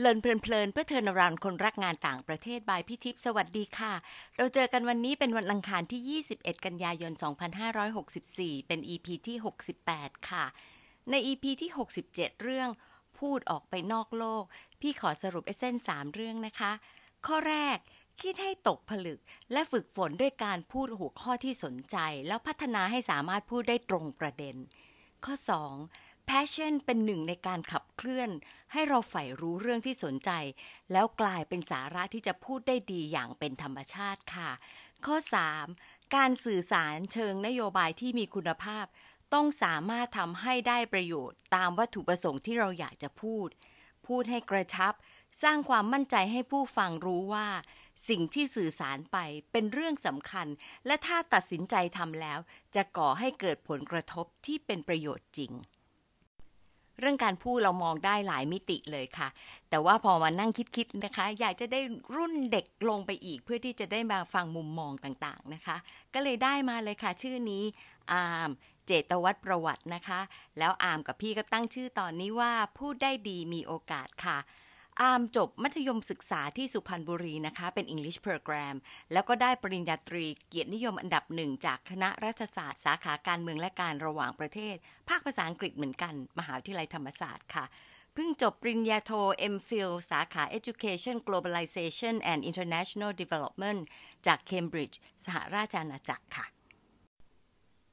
เลินเพลินเพลินเพื่อเทินรานคนรักงานต่างประเทศบายพี่ทิพย์สวัสดีค่ะ เราเจอกันวันนี้เป็นวันอังคารที่ 21 กันยายน 2564 เป็น EP ที่ 68 ค่ะ ใน EP ที่ 67 เรื่องพูดออกไปนอกโลก พี่ขอสรุปเอเซนสามเรื่องนะคะ ข้อแรกคิดให้ตกผลึกและฝึกฝนด้วยการพูดหัวข้อที่สนใจ แล้วพัฒนาให้สามารถพูดได้ตรงประเด็น ข้อ 2 passion เป็นหนึ่งในการขับเคลื่อน ให้เราใฝ่รู้เรื่องที่สนใจ แล้วกลายเป็นสาระที่จะพูดได้ดีอย่างเป็นธรรมชาติค่ะ ข้อ 3 การสื่อสารเชิงนโยบายที่มีคุณภาพ ต้องสามารถทำให้ได้ประโยชน์ ตามวัตถุประสงค์ที่เราอยากจะพูด พูดให้กระชับ สร้างความมั่นใจให้ผู้ฟังรู้ว่า สิ่งที่สื่อสารไปเป็นเรื่องสำคัญ และถ้าตัดสินใจทำแล้ว จะก่อให้เกิดผลกระทบที่เป็นประโยชน์จริง เรื่องการพูดเรามองได้หลายมิติเลยค่ะ แต่ว่าพอมานั่งคิดๆนะคะ อยากจะได้รุ่นเด็กลงไปอีก เพื่อที่จะได้มาฟังมุมมองต่างๆนะคะ ก็เลยได้มาเลยค่ะ ชื่อนี้อาร์มเจตวัตรประวัตินะคะ แล้วอาร์มกับพี่ก็ตั้งชื่อตอนนี้ว่าพูดได้ดีมีโอกาสค่ะ อาร์มจบมัธยมศึกษาที่สุพรรณบุรีนะคะ เป็น English Program แล้วก็ได้ปริญญาตรีเกียรตินิยมอันดับหนึ่งจากคณะรัฐศาสตร์ สาขาการเมืองและการระหว่างประเทศ ภาคภาษาอังกฤษเหมือนกัน มหาวิทยาลัยธรรมศาสตร์ค่ะ เพิ่งจบปริญญาโท MPhil สาขา Education Globalization and International Development จาก Cambridge สหราชอาณาจักรค่ะ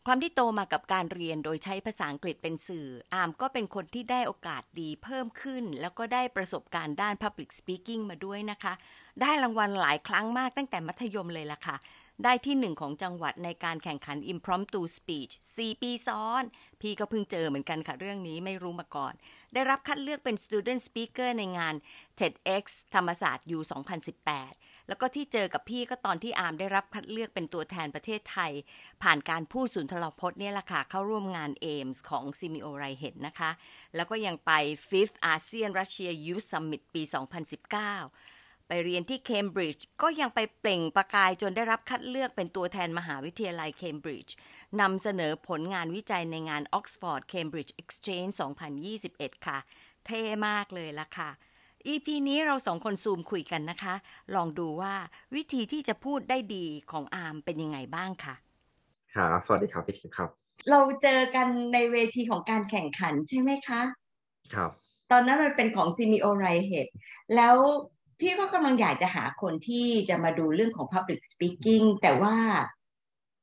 ความที่โตมากับการเรียนโดยใช้ภาษาอังกฤษเป็นสื่อ อามก็เป็นคนที่ได้โอกาสดีเพิ่มขึ้น แล้วก็ได้ประสบการณ์ด้าน Public Speaking มาด้วยนะคะ ได้รางวัลหลายครั้งมากตั้งแต่มัธยมเลยล่ะค่ะ ได้ที่หนึ่งของจังหวัดในการแข่งขัน Impromptu Speech 4 ปีซ้อน พี่ก็เพิ่งเจอเหมือนกันค่ะเรื่องนี้ไม่รู้มาก่อน ได้รับคัดเลือกเป็น Student Speaker ในงาน TEDx ธรรมศาสตร์ U 2018 แล้วก็ที่เจอกับพี่ก็ตอนที่อาร์มได้รับคัดเลือกเป็นตัวแทนประเทศไทย ผ่านการพูดสุนทรพจน์เนี่ยแหละค่ะ เข้าร่วมงาน AIMS ของ s i m i o r a i h e d นะคะ แล้วก็ยังไป Fifth ASEAN Russia Youth Summit ปี 2019 ไปเรียนที่เคมบริดจ์ก็ยังไปเปล่งประกายจนได้รับคัดเลือกเป็นตัวแทนมหาวิทยาลัยเคมบริดจ์นำเสนอผลงานวิจัยในงาน Oxford Cambridge Exchange 2021 ค่ะ เท่มากเลยละค่ะ EP นี้เราสองคนซูมคุยกันนะคะ ลองดูว่าวิธีที่จะพูดได้ดีของอาร์มเป็นยังไงบ้างค่ะครับสวัสดีครับพี่ทิพย์ครับ เราเจอกันในเวทีของการแข่งขันใช่ไหมคะ ครับ ตอนนั้นมันเป็นของซีมิโอไรเฮดแล้วพี่ก็กำลังอยากจะหาคนที่จะมาดูเรื่องของ Public Speaking แต่ว่า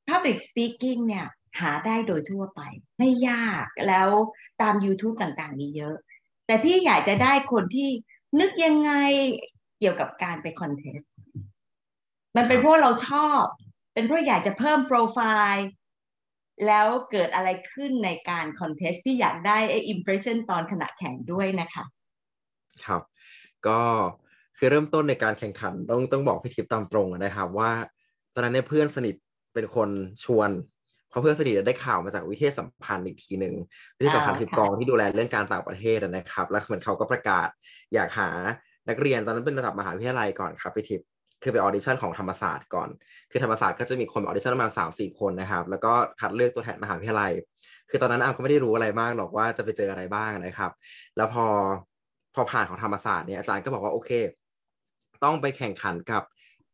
Public Speaking เนี่ยหาได้โดยทั่วไป ไม่ยากแล้วตาม YouTube ต่างๆมีเยอะ แต่พี่อยากจะได้คนที่ นึกยังไงเกี่ยวกับการไปคอนเทสต์มันเป็นเพราะเราชอบ เป็นเพราะอยากจะเพิ่มโปรไฟล์แล้วเกิดอะไรขึ้นในการ contest ที่อยากได้ไอ้ impression ตอนขณะแข่งด้วยนะคะ ครับ ก็คือเริ่มต้นในการแข่งขันต้องต้องบอกพี่ทิพย์ตามตรงนะครับว่าตอนนั้นเนี่ยเพื่อนสนิทเป็นคนชวน เพราะเพื่อนสนิทได้ข่าวมาจากวิเทศสัมพันธ์อีกทีหนึ่งวิเทศสัมพันธ์คือกองที่ดูแลเรื่องการต่างประเทศนะครับ แล้วเหมือนเขาก็ประกาศ อยากหานักเรียนตอนนั้นเป็นระดับมหาวิทยาลัยก่อนครับพี่ทิพย์คือไป audition ของธรรมศาสตร์ก่อน คือธรรมศาสตร์ก็จะมีคน audition ประมาณสามสี่คนนะครับ แล้วก็คัดเลือกตัวแทนมหาวิทยาลัย คือตอนนั้นอามก็ไม่ได้รู้อะไรมากหรอกว่าจะไปเจออะไรบ้างนะครับ แล้วพอพอผ่านของธรรมศาสตร์เนี่ยอาจารย์ก็บอกว่าโอเค ต้องไปแข่งขันกับ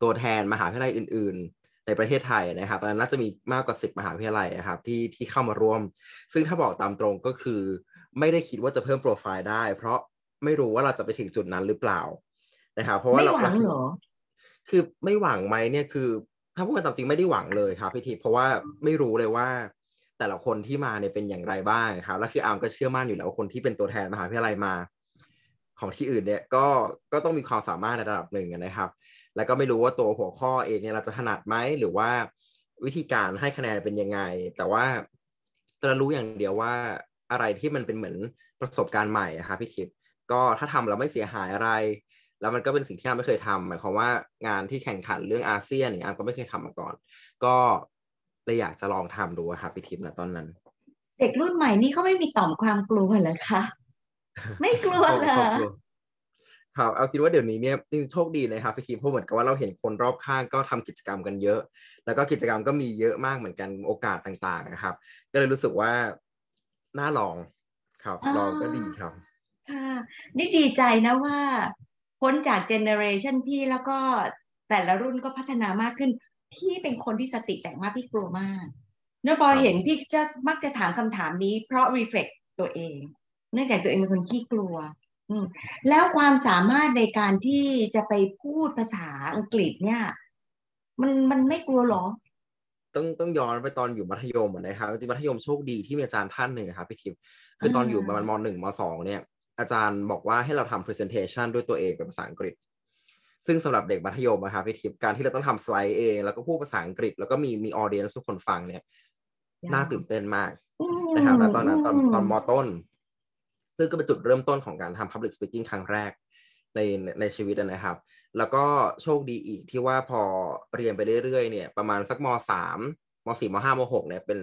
ตัวแทนมหาวิทยาลัยอื่น ๆ ในประเทศไทยนะครับตอนนั้นน่าจะมีมากกว่าสิบมหาวิทยาลัยนะครับที่ที่เข้ามาร่วม ซึ่งถ้าบอกตามตรงก็คือ ไม่ได้คิดว่าจะเพิ่มโปรไฟล์ได้ เพราะไม่รู้ว่าเราจะไปถึงจุดนั้นหรือเปล่านะครับเพราะว่าเราไม่หวังเหรอคือไม่หวังไหมเนี่ยคือ ถ้าพูดกันตามจริงไม่ได้หวังเลยครับพี่ทิพย์เพราะว่าไม่รู้เลยว่าแต่ละคนที่มาเนี่ยเป็นอย่างไรบ้างครับแล้วคืออาร์มก็เชื่อมั่นอยู่แล้วว่าคนที่เป็นตัวแทนมหาวิทยาลัยมา ของที่อื่นเนี่ยก็ก็ต้องมีความสามารถในระดับหนึ่งนะครับ แล้วก็ไม่รู้ว่าตัวหัวข้อเองเนี่ยเราจะถนัดไหมหรือว่าวิธีการให้คะแนนเป็นยังไง แต่ว่าเรารู้อย่างเดียวว่าอะไรที่มันเป็นเหมือนประสบการณ์ใหม่อะครับพี่ทิพย์ก็ถ้าทำแล้วไม่เสียหายอะไร แล้วมันก็เป็นสิ่งที่อาร์มไม่เคยทำหมายความว่างานที่แข่งขันเรื่องอาเซียนเนี่ยอาร์มก็ไม่เคยทำมาก่อน ก็เลยอยากจะลองทำดูครับพี่ทิพย์นะตอนนั้น เด็กรุ่นใหม่นี่เขาไม่มีต่อมความกลัวเหรอคะไม่กลัวเหรอ ครับเอาคิดว่าเดี๋ยวนี้เนี่ยจริงๆโชคดีนะครับพี่ทีมเพราะเหมือนกับว่าเราเห็นคนรอบข้างก็ทำกิจกรรมกันเยอะ แล้วก็กิจกรรมก็มีเยอะมากเหมือนกันโอกาสต่างๆนะครับ ก็เลยรู้สึกว่าน่าลองครับอ่าลองก็ดีครับค่ะนี่ดีใจนะว่าพ้นจากเจเนอเรชันพี่แล้วก็แต่ละรุ่นก็พัฒนามากขึ้น พี่เป็นคนที่สติแตกมากพี่กลัวมากเนื่องพอเห็นพี่จะมักจะถามคำถามนี้เพราะรีเฟล็กตัวเอง เนื่องจากตัวเองเป็นคนขี้กลัวอืม แล้วความสามารถในการที่จะไปพูดภาษาอังกฤษเนี่ย มันมันไม่กลัวหรอ ต้องต้องย้อนไปตอนอยู่มัธยมนะครับจริงมัธยมโชคดีที่มีอาจารย์ท่านหนึ่งครับพี่ทิพย์คือตอนอยู่ประมาณมหนึ่งมสองเนี่ย อาจารย์บอกว่าให้เราทำ presentation ด้วยตัวเองเป็นภาษาอังกฤษ ซึ่งสำหรับเด็กมัธยมนะครับพี่ทิพย์การที่เราต้องทำสไลด์เองแล้วก็พูดภาษาอังกฤษ แล้วก็มีมีออเดียนทุกคนฟังเนี่ยน่าตื่นเต้นมากนะครับแล้วตอนนั้นตอนตอนมต้น ซึ่งก็เป็นจุดเริ่มต้นของการทำ public speaking ครั้งแรกในในชีวิตนะครับ แล้วก็โชคดีอีกที่ว่าพอเรียนไปเรื่อยๆเนี่ยประมาณสักมสามมสี่มห้ามหกเนี่ยเป็น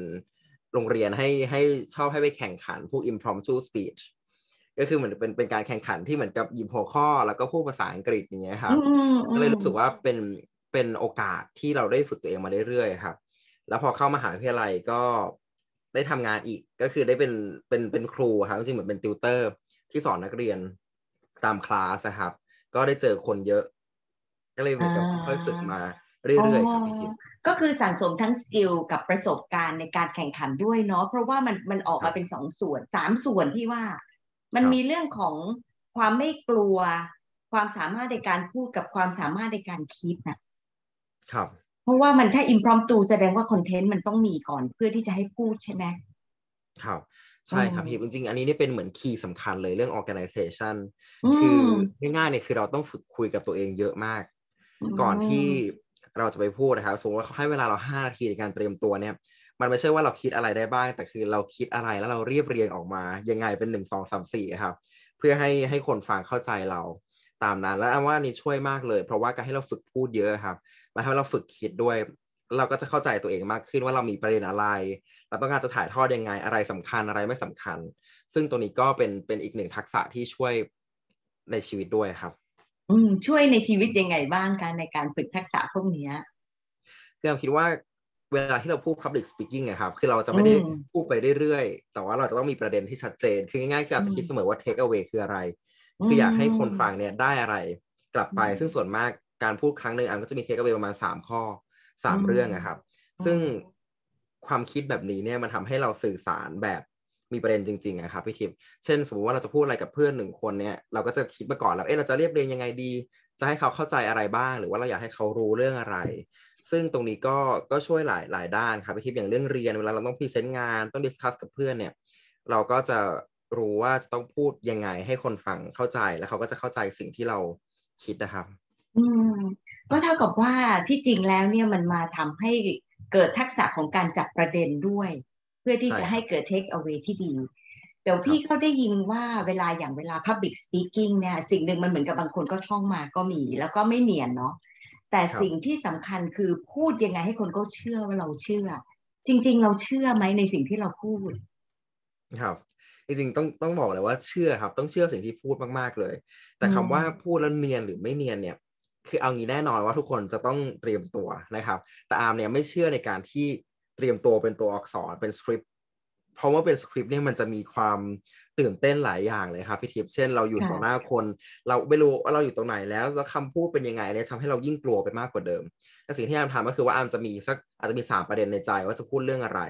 โรงเรียนให้ให้ชอบให้ไปแข่งขันพวก impromptu speech ก็คือเหมือนเป็นเป็นการแข่งขันที่เหมือนกับหยิบหัวข้อ แล้วก็พูดภาษาอังกฤษอย่างเงี้ยครับก็เลยรู้สึกว่าเป็นเป็นโอกาสที่เราได้ฝึกตัวเองมาเรื่อยๆครับ แล้วพอเข้ามหาวิทยาลัยก็ ได้ทำงานอีกก็คือได้เป็นเป็นเป็นครูครับจริงๆเหมือนเป็นติวเตอร์ที่สอนนักเรียนตามคลาสครับ ก็ได้เจอคนเยอะ ก็เลยเหมือนกับค่อยๆฝึกมาเรื่อยๆครับพี่ทิพย์ก็คือสั่งสมทั้ง skill กับประสบการณ์ในการแข่งขันด้วยเนาะเพราะว่ามันมันออกมาเป็นสองส่วนสามส่วนพี่ว่า มันมีเรื่องของความไม่กลัว ความสามารถในการพูดกับความสามารถในการคิดนะครับ เพราะว่ามันถ้า impromptu แสดงว่าคอนเทนต์มันต้องมีก่อนเพื่อที่จะให้พูดใช่ไหมครับใช่ครับพี่จริงๆ อันนี้นี่เป็นเหมือนคีย์สำคัญเลยเรื่อง organization อืมคือง่ายๆเนี่ยคือเราต้องฝึกคุยกับตัวเองเยอะมาก ก่อนที่เราจะไปพูดนะครับสมมติว่าเขาให้เวลาเราห้านาทีในการเตรียมตัวเนี่ย มันไม่ใช่ว่าเราคิดอะไรได้บ้าง แต่คือเราคิดอะไรแล้วเราเรียบเรียงออกมา ยังไงเป็นหนึ่งสองสามสี่ครับ เพื่อให้ให้คนฟังเข้าใจเราตามนั้น แล้วอันว่านี่ช่วยมากเลย เพราะว่าการให้เราฝึกพูดเยอะครับ มันทำให้เราฝึกคิดด้วย เราก็จะเข้าใจตัวเองมากขึ้นว่าเรามีประเด็นอะไร เราต้องการจะถ่ายทอดยังไงอะไรสำคัญอะไรไม่สำคัญ ซึ่งตัวนี้ก็เป็นเป็นอีกหนึ่งทักษะที่ช่วยในชีวิตด้วยครับ อืมช่วยในชีวิตยังไงบ้างคะในการฝึกทักษะพวกเนี้ยคือเราคิดว่าเวลาที่เราพูด public speaking อะครับ คือเราจะไม่ได้อืมพูดไปเรื่อยๆ แต่ว่าเราจะต้องมีประเด็นที่ชัดเจน คือง่ายๆคืออาจจะคิดเสมอว่า take away คืออะไร คืออยากให้คนฟังเนี่ยได้อะไรกลับไปอืมซึ่งส่วนมาก การพูดครั้งหนึ่งอันก็จะมี take away ประมาณสามข้อสามอืมเรื่องอะครับอืมซึ่งความคิดแบบนี้เนี่ยมันทำให้เราสื่อสารแบบมีประเด็นจริงๆอะครับพี่ทิพย์เช่น สมมติว่าเราจะพูดอะไรกับเพื่อนหนึ่งคนเนี่ยเราก็จะคิดมาก่อนแล้วเอ๊ะเราจะเรียบเรียงยังไงดี จะให้เขาเข้าใจอะไรบ้าง หรือว่าเราอยากให้เขารู้เรื่องอะไร ซึ่งตรงนี้ก็ก็ช่วยหลายหลายด้านครับพี่ทิพย์อย่างเรื่องเรียนเวลาเราต้อง present งานต้อง discuss กับเพื่อนเนี่ยเราก็จะรู้ว่าจะต้องพูดยังไงให้คนฟังเข้าใจแล้วเขาก็จะเข้าใจสิ่งที่เราคิดนะครับ อืมก็เท่ากับว่าที่จริงแล้วเนี่ยมันมาทำให้เกิดทักษะของการจับประเด็นด้วย เพื่อที่ใช่ จะครับให้เกิด take away ที่ดี แต่พี่ก็ได้ยินว่าเวลาอย่างเวลา public speaking เนี่ยสิ่งหนึ่งมันเหมือนกับบางคนก็ท่องมาก็มี แล้วก็ไม่เนียนเนาะแต่ครับ สิ่งที่สำคัญคือพูดยังไงให้คนเขาเชื่อว่าเราเชื่อ จริง ๆ เราเชื่อไหมในสิ่งที่เราพูด ครับจริงๆต้องต้องบอกเลยว่าเชื่อครับ ต้องเชื่อสิ่งที่พูดมากๆเลย แต่อืมคำว่าพูดแล้วเนียนหรือไม่เนียนเนี่ย คือเอางี้แน่นอนว่าทุกคนจะต้องเตรียมตัวนะครับ แต่อาร์มเนี่ยไม่เชื่อในการที่เตรียมตัวเป็นตัวอักษรเป็นสคริปต์เพราะว่าเป็นสคริปต์เนี่ยมันจะมีความตื่นเต้นหลายอย่างเลยครับพี่ทิพย์เช่นเราอยู่ค่ะต่อหน้าคน เราไม่รู้ว่าเราอยู่ตรงไหนแล้วแล้วคำพูดเป็นยังไงเนี่ยทำให้เรายิ่งกลัวไปมากกว่าเดิมแต่สิ่งที่อาร์มทำก็คือว่าอาร์มจะมีสักอาจจะมีสามประเด็นในใจว่าจะพูดเรื่องอะไร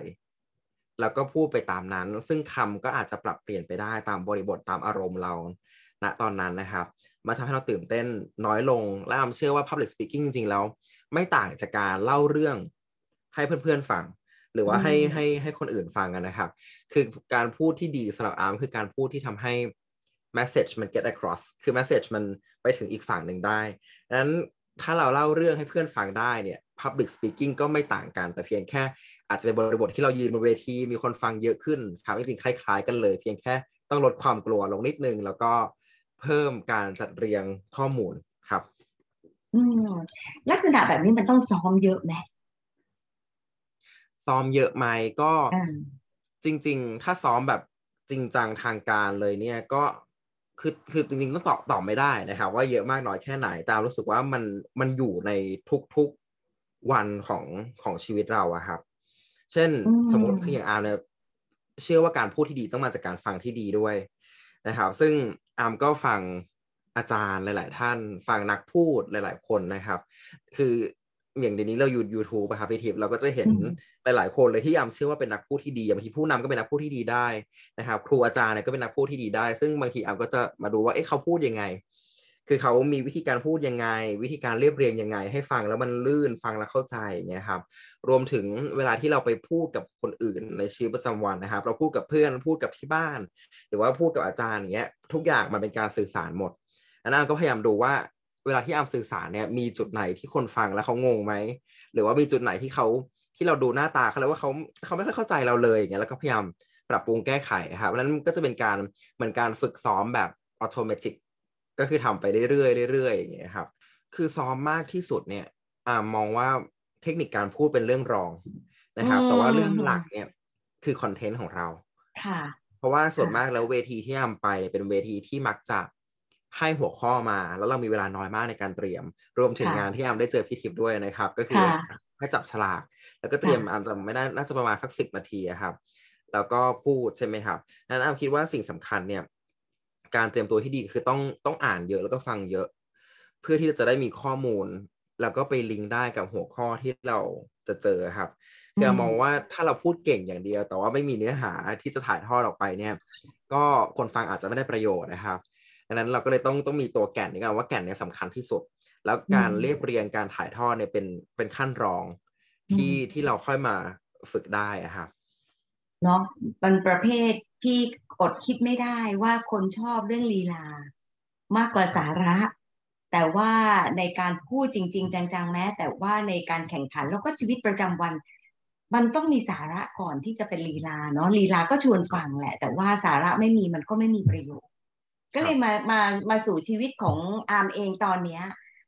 แล้วก็พูดไปตามนั้น ซึ่งคำก็อาจจะปรับเปลี่ยนไปได้ตามบริบทตามอารมณ์เรา ณตอนนั้นนะครับมาทำให้เราตื่นเต้นน้อยลง และอามเชื่อว่า Public Speaking จริงๆแล้ว ไม่ต่างจากการเล่าเรื่องให้เพื่อนๆฟัง หรือว่าให้อืมให้ให้คนอื่นฟังกันนะครับ คือการพูดที่ดีสำหรับอาร์มคือการพูดที่ทำให้ message มัน get across คือ message มันไปถึงอีกฝั่งหนึ่งได้ดังนั้นถ้าเราเล่าเรื่องให้เพื่อนฟังได้เนี่ย public speaking ก็ไม่ต่างกัน แต่เพียงแค่อาจจะเป็นบริบทที่เรายืนบนเวทีมีคนฟังเยอะขึ้นครับจริงๆคล้าย ๆ กันเลย เพียงแค่ต้องลดความกลัวลงนิดนึง แล้วก็ เพิ่มการจัดเรียงข้อมูลครับอืมลักษณะแบบนี้มันต้องซ้อมเยอะไหมซ้อมเยอะไหมก็อ่าจริง ๆ ถ้าซ้อมแบบจริงจังทางการเลยเนี่ยก็คือคือจริงๆต้องตอบตอบไม่ได้นะครับ ว่าเยอะมากน้อยแค่ไหนแต่รู้สึกว่ามันมันอยู่ในทุกๆวันของของชีวิตเราอะครับ เช่นอืมสมมติคืออย่างอาร์มเนี่ยเชื่อว่าการพูดที่ดีต้องมาจากการฟังที่ดีด้วยนะครับ ซึ่ง อาร์มก็ฟังอาจารย์หลาย ๆ ท่าน ฟังนักพูดหลาย ๆ คนนะครับ คืออย่างเดี๋ยวนี้เราอยู่ YouTube อะครับพี่ทิพย์เราก็จะเห็นหลาย ๆ คนเลยที่ยามเชื่อว่าเป็นนักพูดที่ดีบางทีผู้นำก็เป็นนักพูดที่ดีได้นะครับ ครูอาจารย์เนี่ยก็เป็นนักพูดที่ดีได้ ซึ่งบางทีอามก็จะมาดูว่าเอ๊ะเขาพูดยังไง คือเขามีวิธีการพูดยังไง วิธีการเรียบเรียงยังไง ให้ฟังแล้วมันลื่นฟังแล้วเข้าใจเนี่ยครับรวมถึงเวลาที่เราไปพูดกับคนอื่นในชีวิตประจำวันนะครับ เราพูดกับเพื่อนพูดกับที่บ้าน หรือว่าพูดกับอาจารย์เงี้ยทุกอย่างมันเป็นการสื่อสารหมดอันนั้นก็พยายามดูว่าเวลาที่อามสื่อสารเนี่ยมีจุดไหนที่คนฟังแล้วเขางงไหมหรือว่ามีจุดไหนที่เขาที่เราดูหน้าตาเขาแล้วว่าเขาเขาไม่ค่อยเข้าใจเราเลยอย่างเงี้ยแล้วก็พยายามปรับปรุงแก้ไขครับนั้นก็จะเป็นการเหมือนการฝึกซ้อมแบบอัตโนมัติ ก็คือทำไปเรื่อยๆเรื่อยๆอย่างเงี้ยครับ คือซ้อมมากที่สุดเนี่ยอามองว่าเทคนิคการพูดเป็นเรื่องรองนะครับ แต่ว่าเรื่องหลักเนี่ยคือคอนเทนต์ของเราค่ะ เพราะว่าส่วนมากแล้วเวทีที่อามไปเป็นเวทีที่มักจะให้หัวข้อมา แล้วเรามีเวลาน้อยมากในการเตรียม รวมถึงงานที่อามได้เจอพี่ทิพย์ด้วยนะครับ ก็คือให้จับฉลาก แล้วก็เตรียมอามจะไม่ได้น่าจะประมาณสักสิบนาทีครับ แล้วก็พูดใช่ไหมครับนั้นอามคิดว่าสิ่งสำคัญเนี่ย การเตรียมตัวที่ดีคือต้องต้องอ่านเยอะแล้วก็ฟังเยอะ เพื่อที่จะได้มีข้อมูล แล้วก็ไปลิงก์ได้กับหัวข้อที่เราจะเจอครับคือมองว่าถ้าเราพูดเก่งอย่างเดียว แต่ว่าไม่มีเนื้อหาที่จะถ่ายทอดออกไปเนี่ย ก็คนฟังอาจจะไม่ได้ประโยชน์นะครับดังนั้นเราก็เลยต้องต้องมีตัวแก่นนี่กันว่าแก่นเนี่ยสำคัญที่สุด แล้วการเรียบเรียงการถ่ายทอดเนี่ยเป็นเป็นขั้นรองที่ที่เราค่อยมาฝึกได้อะครับ เนาะเป็นประเภทที่อดคิดไม่ได้ว่าคนชอบเรื่องลีลามากกว่าสาระ แต่ว่าในการพูดจริง ๆ จังๆแม้แต่ว่าในการแข่งขันแล้วก็ชีวิตประจำวัน มันต้องมีสาระก่อนที่จะเป็นลีลาเนาะลีลาก็ชวนฟังแหละ แต่ว่าสาระไม่มีมันก็ไม่มีประโยชน์ ก็เลยมามามาสู่ชีวิตของอาร์มเองตอนเนี้ย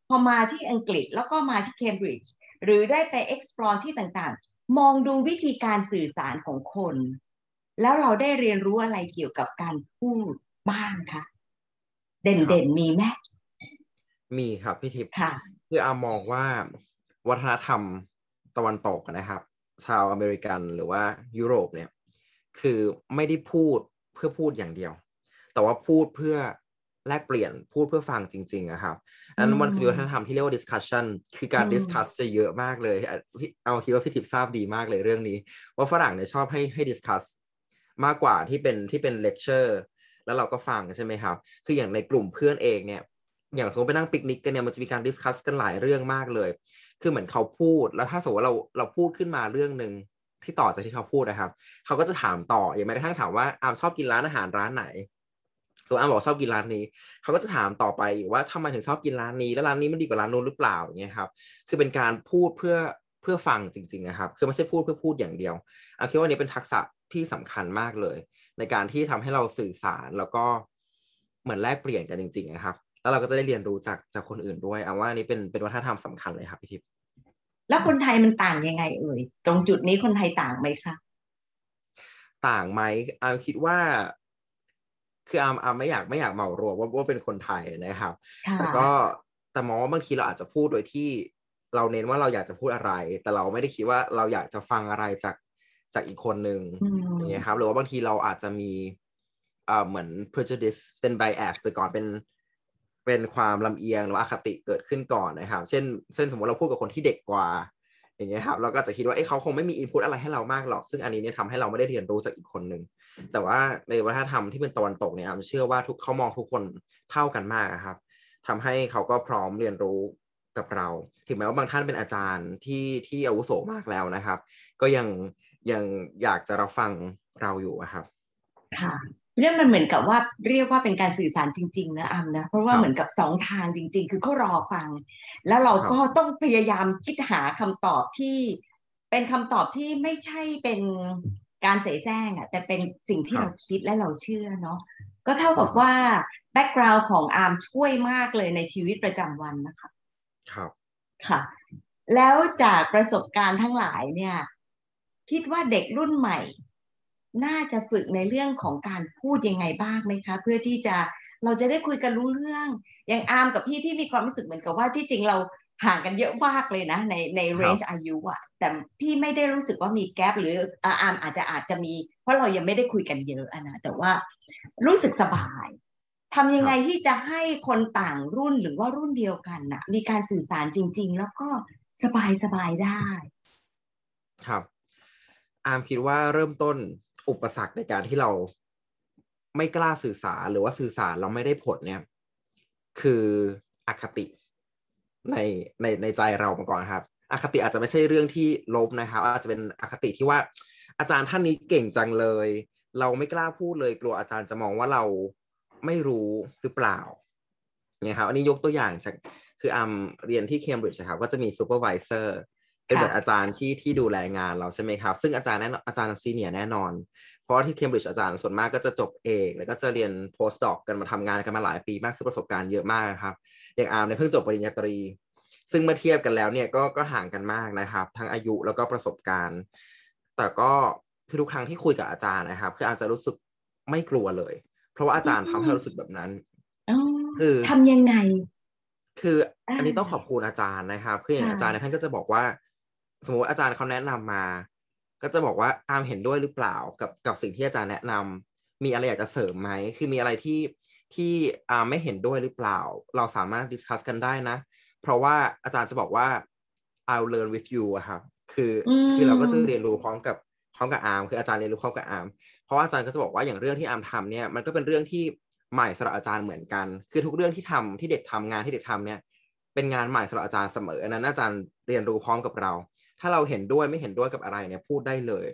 พอมาที่อังกฤษแล้วก็มาที่เคมบริดจ์หรือได้ไป explore ที่ต่างๆ มองดูวิธีการสื่อสารของคน แล้วเราได้เรียนรู้อะไรเกี่ยวกับการพูดบ้างคะเด่นๆมีไหมมีครับพี่ทิพย์ค่ะคืออามองว่าวัฒนธรรมตะวันตกนะครับ ชาวอเมริกันหรือว่ายุโรปเนี่ย คือไม่ได้พูดเพื่อพูดอย่างเดียว แต่ว่าพูดเพื่อ แลกเปลี่ยนพูดเพื่อฟังจริงๆอะครับอันมันจะมีวัฒนธรรมที่เรียกว่า discussion คือการ discuss จะเยอะมากเลยอามคิดว่าพี่ทิพย์ทราบดีมากเลยเรื่องนี้ ว่าฝรั่งเนี่ยชอบให้ให้ discuss มากกว่าที่เป็นที่เป็น lecture แล้วเราก็ฟังใช่ไหมครับ คืออย่างในกลุ่มเพื่อนเองเนี่ย อย่างสมมติไปนั่งปิกนิกกันเนี่ยมันจะมีการ discuss กันหลายเรื่องมากเลย คือเหมือนเขาพูด แล้วถ้าสมมติว่าเราเราพูดขึ้นมาเรื่องหนึ่งที่ต่อจากที่เขาพูดนะครับ เขาก็จะถามต่อ อย่างแม้กระทั่งถามว่าอามชอบกินร้านอาหารร้านไหน ตัวอ้าบอกชอบกินร้านนี้เขาก็จะถามต่อไปว่าทำไมถึงชอบกินร้านนี้ แล้วร้านนี้มันดีกว่าร้านนู้นหรือเปล่าอย่างเงี้ยครับ คือเป็นการพูดเพื่อเพื่อฟังจริงๆนะครับ คือไม่ใช่พูดเพื่อพูดอย่างเดียวอาคิดว่านี้เป็นทักษะที่สำคัญมากเลย ในการที่ทำให้เราสื่อสารแล้วก็เหมือนแลกเปลี่ยนกันจริงๆนะครับ แล้วเราก็จะได้เรียนรู้จากจากคนอื่นด้วยอาว่านี้เป็นเป็นวัฒนธรรมสำคัญเลยครับพี่ทิพย์แล้วคนไทยมันต่างยังไงเอ่ยตรงจุดนี้คนไทยต่างไหมคะต่างไหมอาคิดว่า คืออามอามไม่อยากไม่อยากเหมารวมว่าว่าเป็นคนไทยนะครับ แต่ก็แต่มองว่าบางทีเราอาจจะพูดโดยที่เราเน้นว่าเราอยากจะพูดอะไร แต่เราไม่ได้คิดว่าเราอยากจะฟังอะไรจากจากอีกคนหนึ่งอย่างเงี้ยครับหรือว่าบางทีเราอาจจะมีเอ่อเหมือน prejudice เป็น bias ไปก่อนเป็นเป็นความลำเอียงหรืออคติเกิดขึ้นก่อนนะครับ เช่นเช่นสมมติเราพูดกับคนที่เด็กกว่า อย่างเงี้ยครับเราก็จะคิดว่าเอ้เขาคงไม่มีอินพุตอะไรให้เรามากหรอก ซึ่งอันนี้เนี่ยทำให้เราไม่ได้เรียนรู้จากอีกคนหนึ่งแต่ว่าในวัฒนธรรมที่เป็นตะวันตกเนี่ยผมเชื่อว่าทุกเขามองทุกคนเท่ากันมากครับทำให้เขาก็พร้อมเรียนรู้กับเรา ถึงแม้ว่าบางท่านเป็นอาจารย์ที่ที่อาวุโสมากแล้วนะครับ ก็ยังยังอยากจะรับฟังเราอยู่ครับ ค่ะ เรื่องมันเหมือนกับว่าเรียกว่าเป็นการสื่อสารจริง ๆ นะอัมนะเพราะว่าเหมือนกับสองทางจริง ๆ คือเขารอฟัง แล้วเราก็ต้องพยายามคิดหาคำตอบที่เป็นคำตอบที่ไม่ใช่เป็นการเสแสร้งอะแต่เป็นสิ่งที่เราคิดและเราเชื่อเนาะก็เท่ากับว่าแบ็กกราวน์ของอาร์มช่วยมากเลยในชีวิตประจำวันนะคะครับค่ะ แล้วจากประสบการณ์ทั้งหลายเนี่ย คิดว่าเด็กรุ่นใหม่ น่าจะฝึกในเรื่องของการพูดยังไงบ้างไหมคะ เพื่อที่จะเราจะได้คุยกันรู้เรื่อง อย่างอาร์มกับพี่พี่มีความรู้สึกเหมือนกับว่าที่จริงเราห่างกันเยอะมากเลยนะในในเรนจ์อายุอะแต่พี่ไม่ได้รู้สึกว่ามีแกลบหรืออาร์มอาจจะอาจจะมี เพราะเรายังไม่ได้คุยกันเยอะนะแต่ว่ารู้สึกสบายถทำยังไงที่จะให้คนต่างรุ่นหรือว่ารุ่นเดียวกันน่ะมีการสื่อสารจริง ๆ แล้วก็สบายสบายได้ ครับ อามคิดว่าเริ่มต้น อุปสรรคในการที่เราไม่กล้าสื่อสารหรือว่าสื่อสารเราไม่ได้ผลเนี่ย คืออคติในในในใจเรามาก่อนครับ อคติอาจจะไม่ใช่เรื่องที่ลบนะครับ อาจจะเป็นอคติที่ว่า อาจารย์ท่านนี้เก่งจังเลย เราไม่กล้าพูดเลยกลัวอาจารย์จะมองว่าเราไม่รู้หรือเปล่าเนี่ยครับ อันนี้ยกตัวอย่างจากคืออามเรียนที่เคมบริดจ์ครับ ก็จะมี supervisor เป็นแบบอาจารย์ที่ที่ดูแลงานเราใช่ไหมครับ ซึ่งอาจารย์แน่อาจารย์ senior แน่นอน เพราะที่เคมบริดจ์อาจารย์ส่วนมากก็จะจบเอก แล้วก็จะเรียน postdoc กันมาทำงานกันมาหลายปีมากคือประสบการณ์เยอะมากครับ อย่างอาร์มเนี่ยเพิ่งจบปริญญาตรี ซึ่งเมื่อเทียบกันแล้วเนี่ยก็ก็ห่างกันมากนะครับ ทั้งอายุแล้วก็ประสบการณ์ แต่ก็คือทุกครั้งที่คุยกับอาจารย์นะครับ คืออาจจะรู้สึกไม่กลัวเลย เพราะว่าอาจารย์ทำให้รู้สึกแบบนั้นคือทำยังไง คืออันนี้ต้องขอบคุณอาจารย์นะครับคืออย่างอาจารย์ท่านก็จะบอกว่า สมมติอาจารย์เขาแนะนำมา ก็จะบอกว่าอามเห็นด้วยหรือเปล่ากับกับสิ่งที่อาจารย์แนะนำมีอะไรอยากจะเสริมไหมคือมีอะไรที่ที่อาไม่เห็นด้วยหรือเปล่า เราสามารถดิสคัสกันได้นะ เพราะว่าอาจารย์จะบอกว่า I'll learn with you อะครับคือคือเราก็จะเรียนรู้พร้อมกับพร้อมกับอาร์มคืออาจารย์เรียนรู้พร้อมกับอาร์มเพราะอาจารย์ก็จะบอกว่าอย่างเรื่องที่อาร์มทำเนี่ยมันก็เป็นเรื่องที่ใหม่สำหรับอาจารย์เหมือนกัน คือทุกเรื่องที่ทำที่เด็กทำงานที่เด็กทำเนี่ย เป็นงานใหม่สำหรับอาจารย์เสมออันนั้นอาจารย์เรียนรู้พร้อมกับเรา ถ้าเราเห็นด้วยไม่เห็นด้วยกับอะไรเนี่ยพูดได้เลย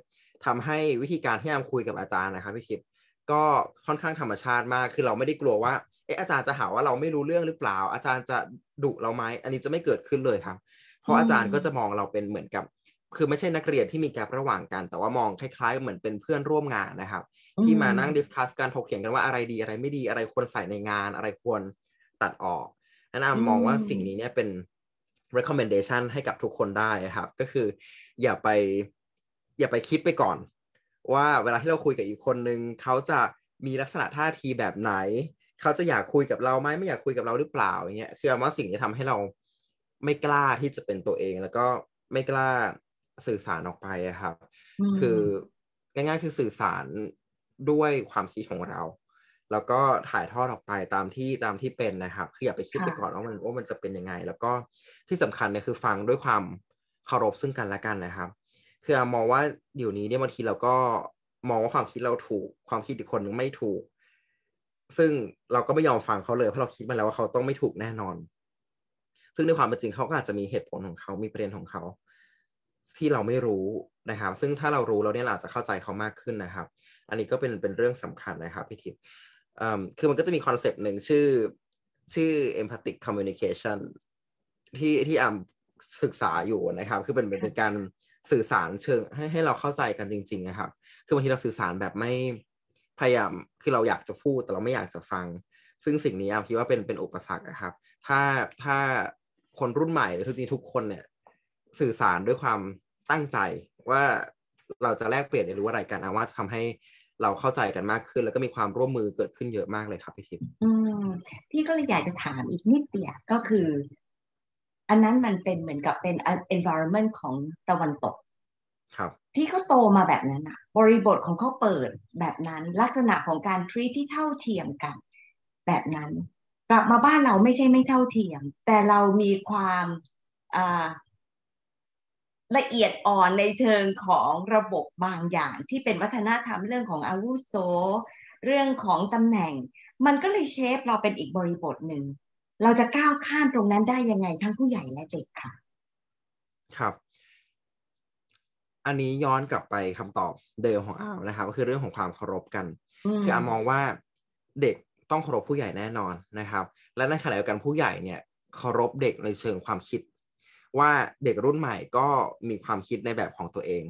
ทำให้วิธีการที่อาร์มคุยกับอาจารย์นะครับพี่ทิพย์ก็ค่อนข้างธรรมชาติมาก คือเราไม่ได้กลัวว่าเอออาจารย์จะหาว่าเราไม่รู้เรื่องหรือเปล่า อาจารย์จะดุเราไหมอันนี้จะไม่เกิดขึ้นเลยครับ เพราะอาจารย์ก็จะมองเราเป็นเหมือนกับ คือไม่ใช่นักเรียนที่มีแกลระหว่างกัน แต่ว่ามองคล้ายๆ เหมือนเป็นเพื่อนร่วมงานนะครับ ที่มานั่งดิสคัสกันถกเถียงกันว่าอะไรดีอะไรไม่ดีอะไรควรใส่ในงาน อะไรควรตัดออกนั่นอามองว่าสิ่งนี้เนี่ยเป็น recommendation ให้กับทุกคนได้ครับ ก็คืออย่าไปอย่าไปคิดไปก่อน ว่าเวลาที่เราคุยกับอีกคนนึงเขาจะมีลักษณะท่าทีแบบไหน เขาจะอยากคุยกับเราไหมไม่อยากคุยกับเราหรือเปล่าอย่างเงี้ยคือว่าสิ่งที่ทำให้เราไม่กล้าที่จะเป็นตัวเอง แล้วก็ไม่กล้าสื่อสารออกไปครับ คือง่ายๆคือสื่อสารด้วยความคิดของเรา แล้วก็ถ่ายทอดออกไปตามที่ตามที่เป็นนะครับคืออย่าไปคิดไปก่อนว่ามันว่ามันจะเป็นยังไง แล้วก็ที่สำคัญเนี่ยคือฟังด้วยความเคารพซึ่งกันและกันนะครับ คือมองว่าเดี๋ยวนี้เนี่ยบางทีเราก็มองว่าความคิดเราถูก ความคิดอีกคนนึงไม่ถูก ซึ่งเราก็ไม่ยอมฟังเขาเลยเพราะเราคิดมาแล้วว่าเขาต้องไม่ถูกแน่นอน ซึ่งในความเป็นจริงเขาก็อาจจะมีเหตุผลของเขา มีประเด็นของเขา ที่เราไม่รู้นะครับ ซึ่งถ้าเรารู้เราเนี่ยอาจจะเข้าใจเขามากขึ้นนะครับ อันนี้ก็เป็นเป็นเรื่องสำคัญนะครับพี่ทิพย์ คือมันก็จะมีคอนเซปต์หนึ่งชื่อชื่อ empathic communication ที่ที่อ่าศึกษาอยู่นะครับ คือเป็นเป็นการสื่อสารเชิงให้ให้เราเข้าใจกันจริงๆนะครับ คือบางทีเราสื่อสารแบบไม่พยายาม คือเราอยากจะพูดแต่เราไม่อยากจะฟัง ซึ่งสิ่งนี้อามคิดว่าเป็นเป็นอุปสรรคนะครับ ถ้าถ้าคนรุ่นใหม่หรือจริงๆทุกคนเนี่ยสื่อสารด้วยความตั้งใจว่าเราจะแลกเปลี่ยนเรียนรู้อะไรกันอาว่าจะทำให้ เราเข้าใจกันมากขึ้น แล้วก็มีความร่วมมือเกิดขึ้นเยอะมากเลยครับพี่ทิพย์อืมพี่ก็เลยอยากจะถามอีกนิดเดียวก็คือ อันนั้นมันเป็นเหมือนกับเป็น environment ของตะวันตก ครับ ที่เขาโตมาแบบนั้นอะบริบทของเขาเปิดแบบนั้นลักษณะของการทรีที่เท่าเทียมกัน แบบนั้นกลับมาบ้านเราไม่ใช่ไม่เท่าเทียม แต่เรามีความ ละเอียดอ่อนในเชิงของระบบบางอย่างที่เป็นวัฒนธรรมเรื่องของอาวุโส เรื่องของตำแหน่ง มันก็เลยเชฟเราเป็นอีกบริบทหนึ่ง เราจะก้าวข้ามตรงนั้นได้ยังไงทั้งผู้ใหญ่และเด็กค่ะ ครับ อันนี้ย้อนกลับไปคำตอบเดิมของอาวนะครับก็คือเรื่องของความเคารพกัน คืออามองว่าเด็กต้องเคารพผู้ใหญ่แน่นอนนะครับ และในขณะเดียวกันผู้ใหญ่เนี่ยเคารพเด็กในเชิงความคิด ว่าเด็กรุ่นใหม่ก็มีความคิดในแบบของตัวเอง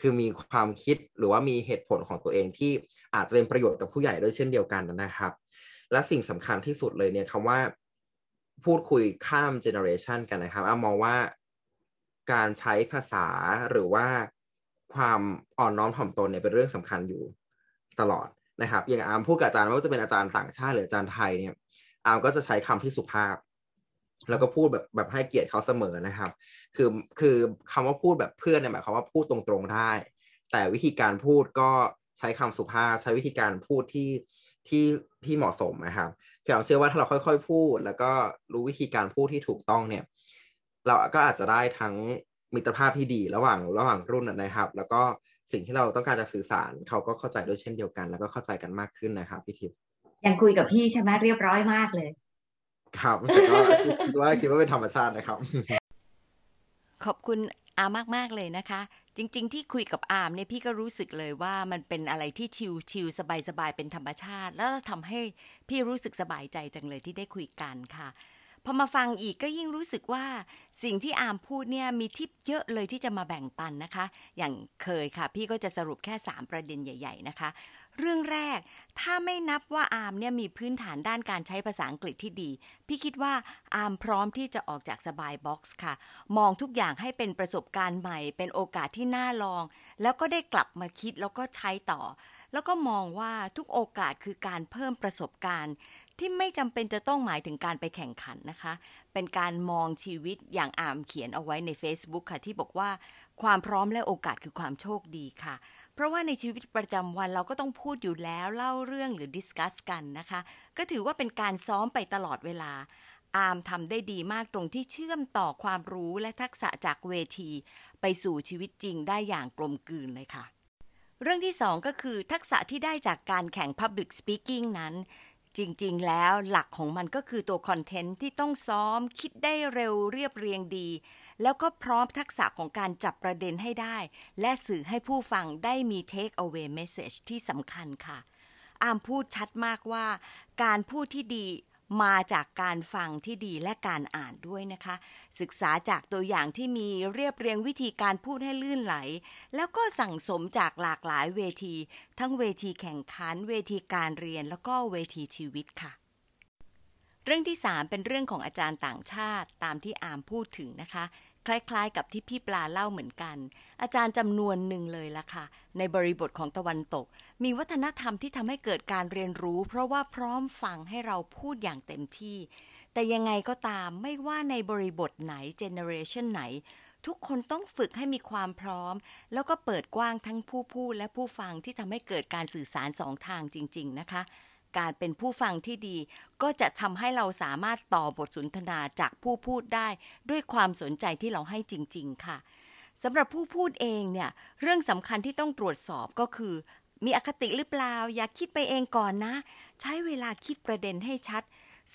คือมีความคิดหรือว่ามีเหตุผลของตัวเองที่อาจจะเป็นประโยชน์กับผู้ใหญ่ด้วยเช่นเดียวกันนะครับ และสิ่งสำคัญที่สุดเลยเนี่ยคำว่าพูดคุยข้ามเจเนอเรชันกันนะครับอามองว่าการใช้ภาษาหรือว่าความอ่อนน้อมถ่อมตนเนี่ยเป็นเรื่องสำคัญอยู่ตลอดนะครับ อย่างอามพูดกับอาจารย์ไม่ว่าจะเป็นอาจารย์ต่างชาติหรืออาจารย์ไทยเนี่ยอามก็จะใช้คำที่สุภาพ แล้วก็พูดแบบแบบให้เกียรติเขาเสมอนะครับ คือคือคำว่าพูดแบบเพื่อนเนี่ยหมายความว่าพูดตรงๆได้ แต่วิธีการพูดก็ใช้คำสุภาพใช้วิธีการพูดที่ที่ที่เหมาะสมนะครับคือผมเชื่อว่าถ้าเราค่อย ๆ พูด แล้วก็รู้วิธีการพูดที่ถูกต้องเนี่ย เราก็อาจจะได้ทั้งมิตรภาพที่ดีระหว่างระหว่างรุ่นนะครับ แล้วก็สิ่งที่เราต้องการจะสื่อสารเขาก็เข้าใจด้วยเช่นเดียวกัน แล้วก็เข้าใจกันมากขึ้นนะครับพี่ทิพย์ยังคุยกับพี่ใช่ไหมเรียบร้อยมากเลย ครับแต่ก็คิดว่าคิดว่าเป็นธรรมชาตินะครับ ขอบคุณอามากๆเลยนะคะ จริง ๆ ที่คุยกับอามเนี่ยพี่ก็รู้สึกเลยว่ามันเป็นอะไรที่ชิลชิลสบายสบายเป็นธรรมชาติ แล้วทำให้พี่รู้สึกสบายใจจังเลยที่ได้คุยกันค่ะพอมาฟังอีกก็ยิ่งรู้สึกว่าสิ่งที่อามพูดเนี่ยมีทิปเยอะเลยที่จะมาแบ่งปันนะคะ อย่างเคยค่ะ พี่ก็จะสรุปแค่ 3 ประเด็นใหญ่ ๆ นะคะ เรื่องแรก ถ้าไม่นับว่าอามเนี่ยมีพื้นฐานด้านการใช้ภาษาอังกฤษที่ดี พี่คิดว่าอามพร้อมที่จะออกจากสบาย box ค่ะ มองทุกอย่างให้เป็นประสบการณ์ใหม่ เป็นโอกาสที่น่าลอง แล้วก็ได้กลับมาคิดแล้วก็ใช้ต่อ แล้วก็มองว่าทุกโอกาสคือการเพิ่มประสบการณ์ที่ไม่จำเป็นจะต้องหมายถึงการไปแข่งขันนะคะ เป็นการมองชีวิตอย่างอามเขียนเอาไว้ใน Facebook ค่ะที่บอกว่า ความพร้อมและโอกาสคือความโชคดีค่ะ เพราะว่าในชีวิตประจำวันเราก็ต้องพูดอยู่แล้วเล่าเรื่องหรือ discuss กันนะคะ ก็ถือว่าเป็นการซ้อมไปตลอดเวลา อาร์มทำได้ดีมากตรงที่เชื่อมต่อความรู้และทักษะจากเวที ไปสู่ชีวิตจริงได้อย่างกลมกลืนเลยค่ะ เรื่องที่สองก็คือทักษะที่ได้จากการแข่ง Public Speaking นั้นจริง ๆ แล้วหลักของมันก็คือตัวคอนเทนต์ที่ต้องซ้อมคิดได้เร็วเรียบเรียงดี แล้วก็พร้อมทักษะของการจับประเด็นให้ได้ และสื่อให้ผู้ฟังได้มี take away message ที่สำคัญค่ะ อามพูดชัดมากว่า การพูดที่ดีมาจากการฟังที่ดีและการอ่านด้วยนะคะ ศึกษาจากตัวอย่างที่มีเรียบเรียงวิธีการพูดให้ลื่นไหล แล้วก็สั่งสมจากหลากหลายเวที ทั้งเวทีแข่งขัน เวทีการเรียนแล้วก็เวทีชีวิตค่ะ เรื่องที่ 3 เป็นเรื่องของอาจารย์ต่างชาติตามที่อามพูดถึงนะคะ คล้ายๆ กับที่พี่ปลาเล่าเหมือนกัน อาจารย์จำนวนหนึ่งเลยล่ะค่ะ ในบริบทของตะวันตก มีวัฒนธรรมที่ทำให้เกิดการเรียนรู้ เพราะว่าพร้อมฟังให้เราพูดอย่างเต็มที่ แต่ยังไงก็ตามไม่ว่าในบริบทไหน generation ไหน ทุกคนต้องฝึกให้มีความพร้อม แล้วก็เปิดกว้างทั้งผู้พูดและผู้ฟังที่ทำให้เกิดการสื่อสารสองทางจริง ๆ นะคะ การเป็นผู้ฟังที่ดี ก็จะทำให้เราสามารถต่อบทสนทนาจากผู้พูดได้ด้วยความสนใจที่เราให้จริง ๆ ค่ะสำหรับผู้พูดเองเนี่ย เรื่องสำคัญที่ต้องตรวจสอบก็คือ มีอคติหรือเปล่า อย่าคิดไปเองก่อนนะ ใช้เวลาคิดประเด็นให้ชัด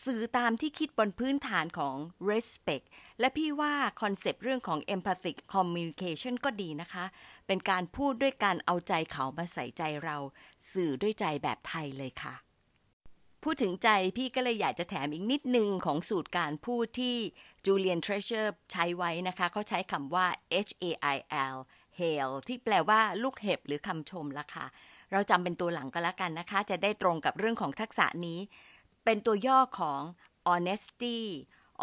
สื่อตามที่คิดบนพื้นฐานของ respect และพี่ว่าคอนเซปต์เรื่องของ empathic communication ก็ดีนะคะ เป็นการพูดด้วยการเอาใจเขามาใส่ใจเรา สื่อด้วยใจแบบไทยเลยค่ะ พูดถึงใจพี่ก็เลยอยากจะแถมอีกนิดนึงของสูตรการพูดที่จูเลียนเทรเชอร์ใช้ไว้นะคะเขาใช้คำว่า H A I L hail ที่แปลว่าลูกเห็บหรือคำชมละค่ะ เราจำเป็นตัวหลังก็แล้วกันนะคะ จะได้ตรงกับเรื่องของทักษะนี้ เป็นตัวย่อของ honesty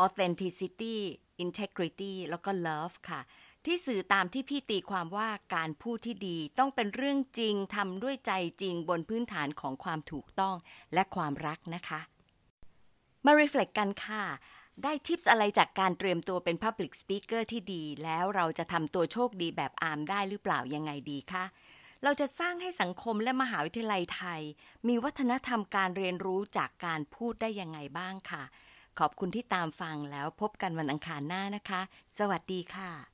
authenticity integrity แล้วก็ love ค่ะ ที่สื่อตามที่พี่ตีความว่าการพูดที่ดีต้องเป็นเรื่องจริงทำด้วยใจจริงบนพื้นฐานของความถูกต้องและความรักนะคะ มา reflect กันค่ะ ได้ทิปส์อะไรจากการเตรียมตัวเป็น Public Speaker ที่ดี แล้วเราจะทำตัวโชคดีแบบอาร์มได้หรือเปล่ายังไงดีคะเราจะสร้างให้สังคมและมหาวิทยาลัยไทย มีวัฒนธรรมการเรียนรู้จากการพูดได้ยังไงบ้างค่ะ ขอบคุณที่ตามฟังแล้วพบกันวันอังคารหน้านะคะ สวัสดีค่ะ